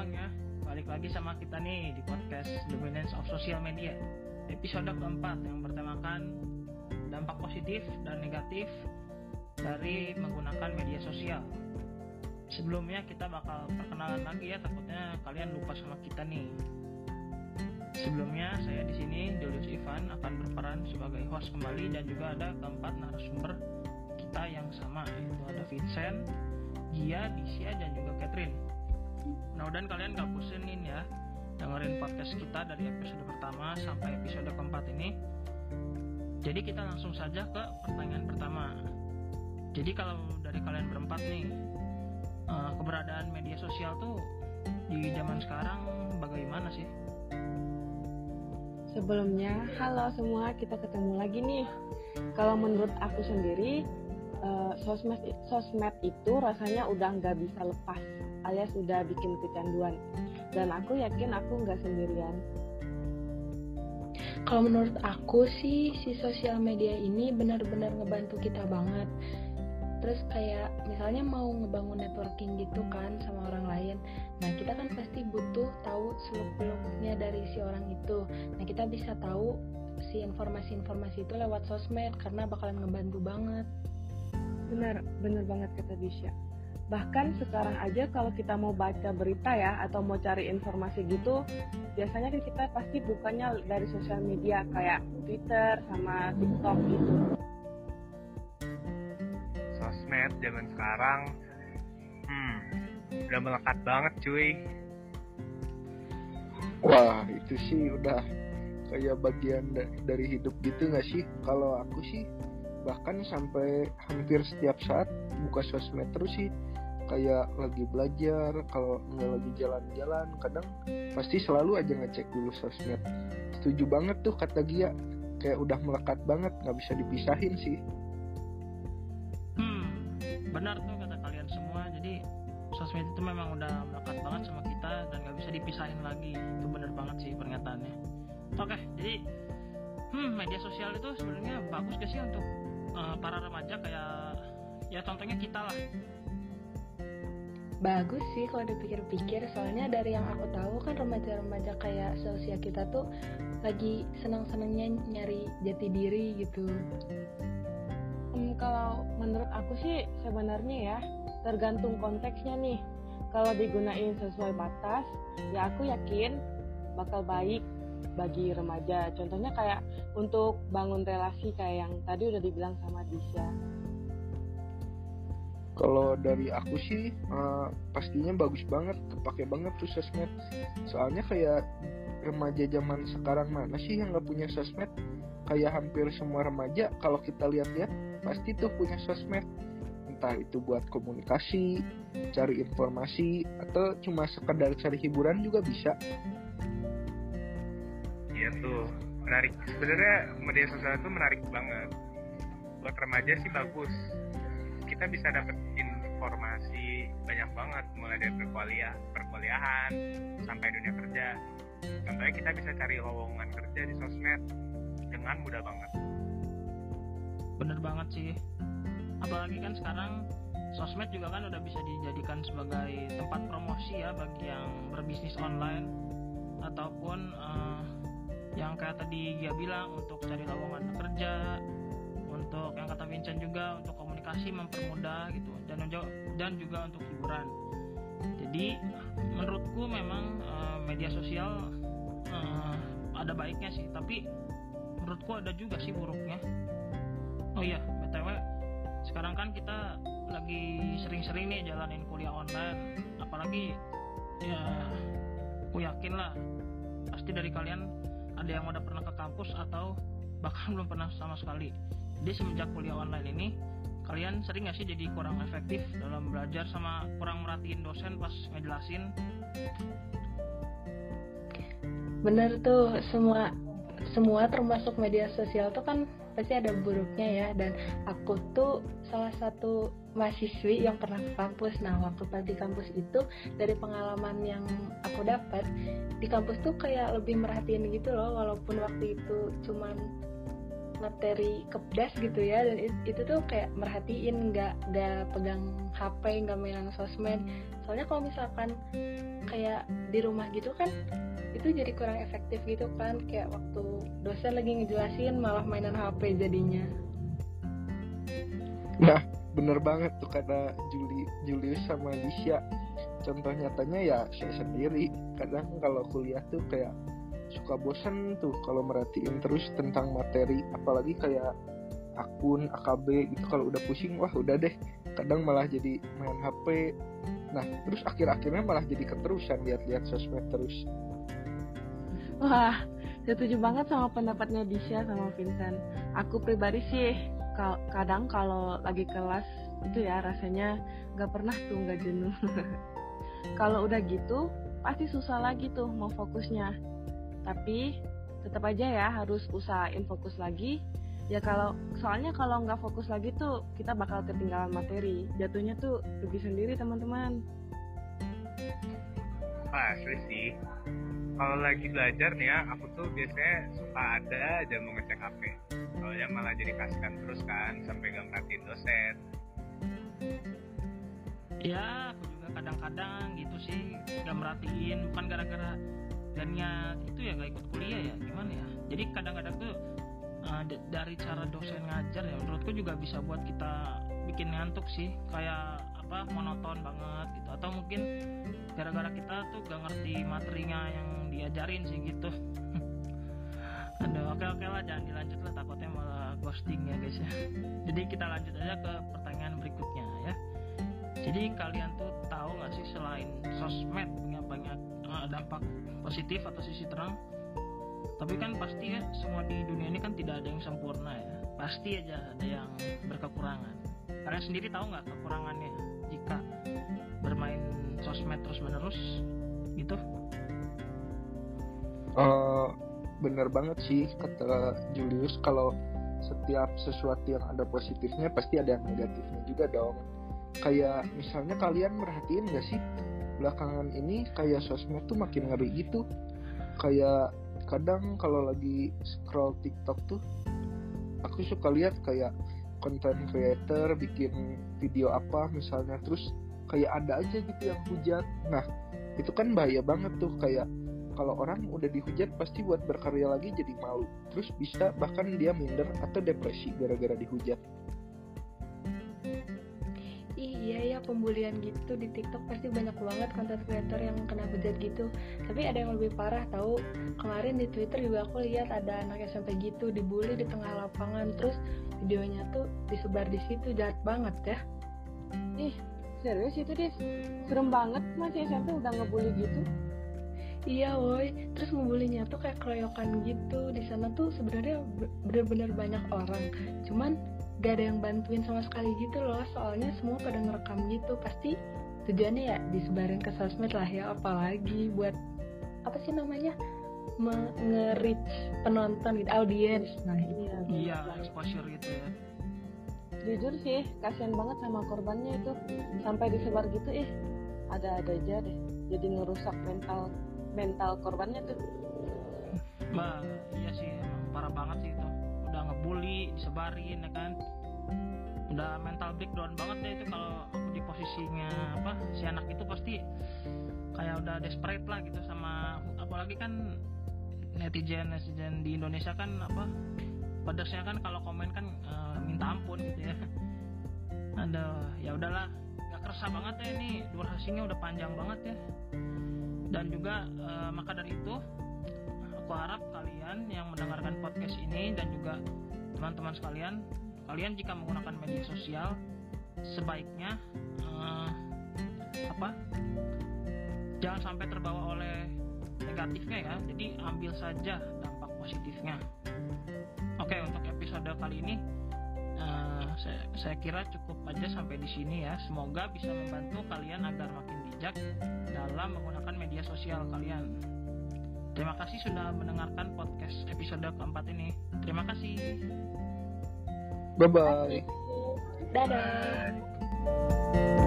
semuanya, balik lagi sama kita nih di podcast Dominance of Social Media. Episode keempat. Yang bertemakan dampak positif dan negatif dari menggunakan media sosial. Sebelumnya kita bakal perkenalan lagi ya, takutnya kalian lupa sama kita nih. Sebelumnya saya di sini Julius Ivan akan berperan sebagai host kembali dan juga ada keempat narasumber kita yang sama yaitu ada Vincent, Gia, Disia dan juga Catherine. Mudah-mudahan kalian gak bosenin ya dengerin podcast kita dari episode pertama sampai episode keempat ini. Jadi kita langsung saja ke pertanyaan pertama. Jadi kalau dari kalian berempat nih, eh, keberadaan media sosial tuh di zaman sekarang bagaimana sih? Sebelumnya, halo semua, kita ketemu lagi nih. Kalau menurut aku sendiri, uh, sosmed sosmed itu rasanya udah nggak bisa lepas alias udah bikin kecanduan. Dan aku yakin aku nggak sendirian. Kalau menurut aku sih si sosial media ini benar-benar ngebantu kita banget. Terus kayak misalnya mau ngebangun networking gitu kan sama orang lain nah kita kan pasti butuh tahu seluk beluknya dari si orang itu. Nah kita bisa tahu si informasi-informasi itu lewat sosmed karena bakalan ngebantu banget benar benar banget kata Disha. Bahkan sekarang aja kalau kita mau baca berita ya atau mau cari informasi gitu biasanya kan kita pasti bukannya dari sosial media kayak Twitter sama TikTok gitu. Sosmed zaman sekarang hmm udah melekat banget cuy. Wah itu sih udah kayak bagian dari hidup gitu nggak sih? Kalau aku sih bahkan sampai hampir setiap saat buka sosmed terus sih. Kayak lagi belajar kalau nggak lagi jalan-jalan kadang pasti selalu aja ngecek dulu sosmed. Setuju banget tuh kata Gia. Kayak udah melekat banget nggak bisa dipisahin sih. Hmm benar tuh kata kalian semua. Jadi sosmed itu memang udah melekat banget sama kita dan nggak bisa dipisahin lagi. Itu benar banget sih pernyataannya. Oke jadi hmm media sosial itu sebenarnya bagus gak sih untuk uh, para remaja kayak ya contohnya kita lah. Bagus sih kalau dipikir-pikir soalnya dari yang aku tahu kan remaja-remaja kayak seusia kita tuh lagi senang-senangnya nyari jati diri gitu. Hmm, kalau menurut aku sih sebenarnya ya tergantung konteksnya nih. Kalau digunain sesuai batas ya aku yakin bakal baik bagi remaja. Contohnya kayak untuk bangun relasi kayak yang tadi udah dibilang sama Disha. Kalau dari aku sih uh, pastinya bagus banget kepake banget tuh sosmed. Soalnya kayak remaja zaman sekarang mana sih yang nggak punya sosmed? Kayak hampir semua remaja kalau kita lihat-lihat pasti tuh punya sosmed. Entah itu buat komunikasi cari informasi atau cuma sekedar cari hiburan juga bisa iya tuh menarik. Sebenarnya media sosial itu menarik banget. Buat remaja sih bagus. Kita bisa dapat informasi banyak banget mulai dari perkuliah perkuliahan sampai dunia kerja. Contohnya kita bisa cari lowongan kerja di sosmed dengan mudah banget. Bener banget sih. Apalagi kan sekarang sosmed juga kan udah bisa dijadikan sebagai tempat promosi ya bagi yang berbisnis online ataupun uh, yang kayak tadi dia bilang untuk cari lowongan kerja untuk yang kata Vincent juga untuk komunikasi mempermudah gitu dan dan juga untuk hiburan. Jadi menurutku memang uh, media sosial uh, ada baiknya sih tapi menurutku ada juga sih buruknya. Oh iya btw sekarang kan kita lagi sering-sering nih jalanin kuliah online apalagi ya aku yakin lah pasti dari kalian ada yang udah pernah ke kampus atau bahkan belum pernah sama sekali. Jadi semenjak kuliah online ini kalian sering gak sih jadi kurang efektif dalam belajar sama kurang merhatiin dosen pas ngejelasin? Bener tuh semua semua termasuk media sosial tuh kan pasti ada buruknya ya. Dan aku tuh salah satu mahasiswi yang pernah ke kampus. Nah waktu pas di kampus itu dari pengalaman yang aku dapat di kampus tuh kayak lebih merhatiin gitu loh walaupun waktu itu cuman materi kepdas gitu ya dan itu tuh kayak merhatiin nggak nggak pegang HP nggak mainan sosmed. Soalnya kalau misalkan kayak di rumah gitu kan itu jadi kurang efektif gitu kan kayak waktu dosen lagi ngejelasin malah mainan HP jadinya. Nah bener banget tuh kata Juli Julius sama Lisha contoh nyatanya ya saya sendiri. Kadang kalau kuliah tuh kayak suka bosen tuh kalau merhatiin terus tentang materi. Apalagi kayak akun AKB gitu. Kalau udah pusing wah udah deh. Kadang malah jadi main HP nah terus akhir-akhirnya malah jadi keterusan lihat-lihat sosmed terus. Wah setuju banget sama pendapatnya Disha sama Vincent. Aku pribadi sih kadang kalau lagi kelas itu ya rasanya nggak pernah tuh nggak jenuh. Kalau udah gitu pasti susah lagi tuh mau fokusnya. Tapi tetap aja ya harus usahain fokus lagi. Ya kalau soalnya kalau nggak fokus lagi tuh kita bakal ketinggalan materi. Jatuhnya tuh rugi sendiri teman-teman. Pasti sih kalau lagi belajar nih ya aku tuh biasanya suka ada aja mau ngecek HP soalnya malah jadi kasihan terus kan sampai gak merhatiin dosen. Ya aku juga kadang-kadang gitu sih gak merhatiin bukan gara-gara dan niat itu ya nggak ikut kuliah ya gimana ya? Jadi kadang-kadang tuh uh, dari cara dosen ngajar ya menurutku juga bisa buat kita bikin ngantuk sih kayak apa monoton banget gitu. Atau mungkin gara-gara kita tuh gak ngerti materinya yang diajarin sih gitu. Aduh, oke oke lah jangan dilanjut lah takutnya malah ghosting ya guys ya. Jadi kita lanjut aja ke pertanyaan berikutnya ya. Jadi kalian tuh tahu nggak sih selain sosmed punya banyak uh, dampak positif atau sisi terang? Tapi kan pasti ya semua di dunia ini kan tidak ada yang sempurna ya. Pasti aja ada yang berkekurangan. Kalian sendiri tahu nggak kekurangannya? Jika bermain sosmed terus menerus gitu uh, bener banget sih kata Julius kalau setiap sesuatu yang ada positifnya pasti ada yang negatifnya juga dong. Kayak misalnya kalian merhatiin gak sih belakangan ini kayak sosmed tuh makin ngeri gitu. Kayak kadang kalau lagi scroll TikTok tuh aku suka lihat kayak konten creator bikin video apa misalnya terus kayak ada aja gitu yang hujat. Nah itu kan bahaya banget tuh kayak kalau orang udah dihujat pasti buat berkarya lagi jadi malu. Terus bisa bahkan dia minder atau depresi gara-gara dihujat. Iya ya pembulian gitu di TikTok pasti banyak banget konten creator yang kena hujat gitu. Tapi ada yang lebih parah tahu? Kemarin di Twitter juga aku lihat ada anak SMP gitu dibully di tengah lapangan. Terus videonya tuh disebar di situ jahat banget ya. Ih serius itu dis serem banget masih SMP udah ngebully gitu Iya woi, terus ngebulinya tuh kayak keroyokan gitu. Di sana tuh sebenarnya bener-bener banyak orang. Cuman gak ada yang bantuin sama sekali gitu loh. Soalnya semua pada ngerekam gitu. Pasti tujuannya ya disebarin ke sosmed lah ya. Apalagi buat apa sih namanya? Nge-reach penonton gitu audiens. Nah iya iya exposure gitu ya. Jujur sih kasihan banget sama korbannya itu. Sampai disebar gitu ih ada-ada aja deh. Jadi ngerusak mental mental korbannya tuh. Bah iya sih parah banget sih itu. Udah ngebully disebarin ya kan? Udah mental breakdown banget deh itu kalau di posisinya apa si anak itu pasti kayak udah desperate lah gitu sama apalagi kan netizen netizen di Indonesia kan apa pedasnya kan kalau komen kan e, minta ampun gitu ya. Ada ya udahlah. Nggak kerasa banget ya ini durasinya udah panjang banget ya dan juga e, maka dari itu aku harap kalian yang mendengarkan podcast ini dan juga teman-teman sekalian kalian jika menggunakan media sosial sebaiknya uh, apa? Jangan sampai terbawa oleh negatifnya ya. Jadi ambil saja dampak positifnya. Oke untuk episode kali ini uh, saya, saya kira cukup aja sampai di sini ya semoga bisa membantu kalian agar makin bijak dalam menggunakan media sosial kalian Terima kasih sudah mendengarkan podcast episode keempat ini. Terima kasih. Bye bye. Dadah.